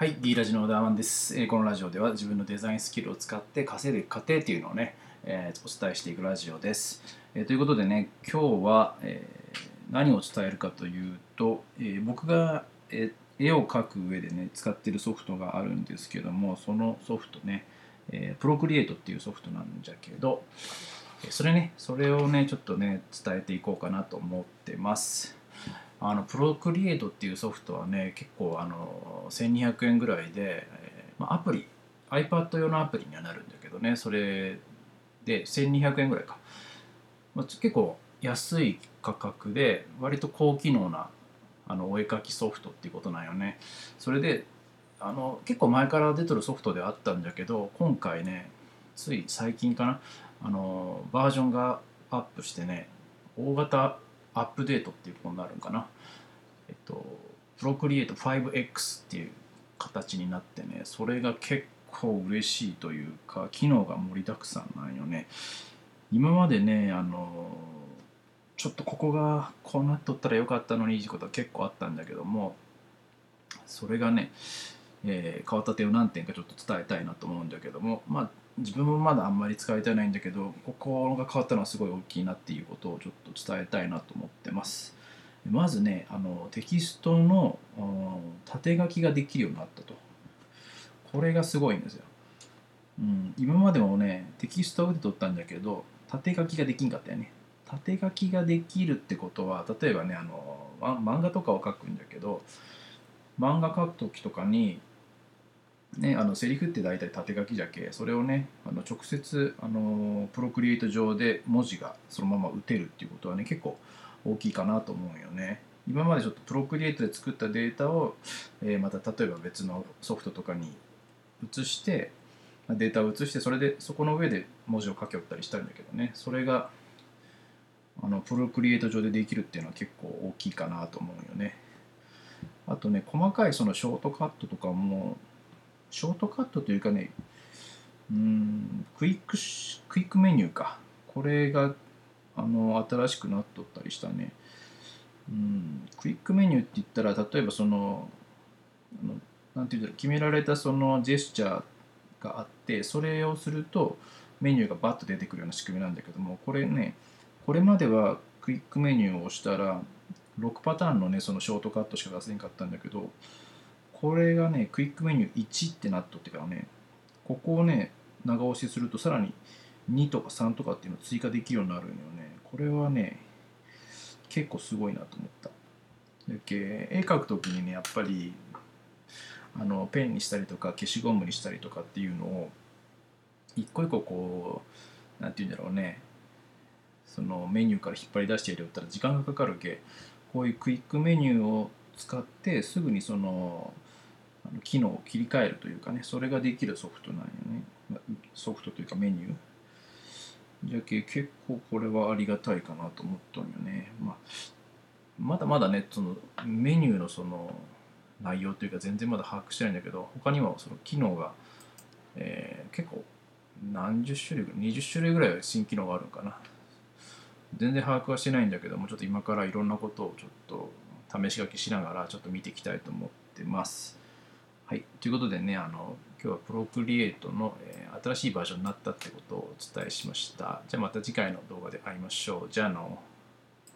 はい、D ラジの小田ワンです、えこのラジオでは自分のデザインスキルを使って稼いでいく過程っていうのをね、えーお伝えしていくラジオです。えーということでね、今日は、え何を伝えるかというと、え僕が、え絵を描く上でね、使ってるソフトがあるんですけども、そのソフトね、えー、プロクリエイトっていうソフトなんじゃけど、それね、それをね、ちょっとね、伝えていこうかなと思ってます。あのプロクリエイトっていうソフトはね結構あの1200円ぐらいで、えーまあ、アプリ iPad 用のアプリにはなるんだけどねそれで1200円ぐらいか、まあ、結構安い価格で割と高機能なあのお絵描きソフトっていうことなんよね。それであの結構前から出てるソフトではあったんだけど今回ねつい最近かなあのバージョンがアップしてね大型アップデートっていうことになるんかな。えっと、プロクリエイト 5X っていう形になってね、それが結構嬉しいというか、機能が盛りだくさんなんよね。今までね、あの、ちょっとここがこうなっとったらよかったのにいいことは結構あったんだけども、それがね、えー変わった点を何点かちょっと伝えたいなと思うんだけども、まあ、自分もまだあんまり使いたいないんだけどここが変わったのはすごい大きいなっていうことをちょっと伝えたいなと思ってます。まずねあのテキストの縦書きができるようになったと。これがすごいんですよ、うん、今までもねテキストを打って取ったんだけど縦書きができんかったよね。縦書きができるってことは例えばねあの漫画とかを書くんだけど漫画書く時とかにね、あのセリフって大体縦書きじゃけそれをねあの直接あのプロクリエイト上で文字がそのまま打てるっていうことはね結構大きいかなと思うよね。今までちょっとプロクリエイトで作ったデータを、えーまた例えば別のソフトとかに移してデータを移してそれでそこの上で文字を書きおったりしたんだけどね。それがあのプロクリエイト上でできるっていうのは結構大きいかなと思うよね。あとね細かいそのショートカットとかもショートカットというかね、うん、クイック、クイックメニューか。これが、あの、新しくなっとったりしたね。うん、クイックメニューって言ったら、例えばその、あのなんていうんだろう、決められたそのジェスチャーがあって、それをするとメニューがバッと出てくるような仕組みなんだけども、これね、これまではクイックメニューを押したら、6パターンのね、そのショートカットしか出せんかったんだけど、これがね、クイックメニュー1ってなっとってからね、ここをね、長押しするとさらに2とか3とかっていうのを追加できるようになるんよね。これはね、結構すごいなと思った。だっけ絵描くときにね、やっぱりあのペンにしたりとか消しゴムにしたりとかっていうのを一個一個こう、なんていうんだろうね、そのメニューから引っ張り出してやりよったら時間がかかるけ、こういうクイックメニューを使ってすぐにその機能を切り替えるというかねそれができるソフトなんよね。ソフトというかメニュー。じゃけ結構これはありがたいかなと思ったんよね、まあ、まだまだねそのメニューのその内容というか全然まだ把握してないんだけど他にはその機能が、えー結構何十種類ぐらい20種類ぐらい新機能があるのかな。全然把握はしてないんだけどもちょっと今からいろんなことをちょっと試し書きしながらちょっと見ていきたいと思ってます。はい、ということでねあの今日はプロクリエイトの、えー新しいバージョンになったってことをお伝えしました。じゃあまた次回の動画で会いましょう。じゃあの。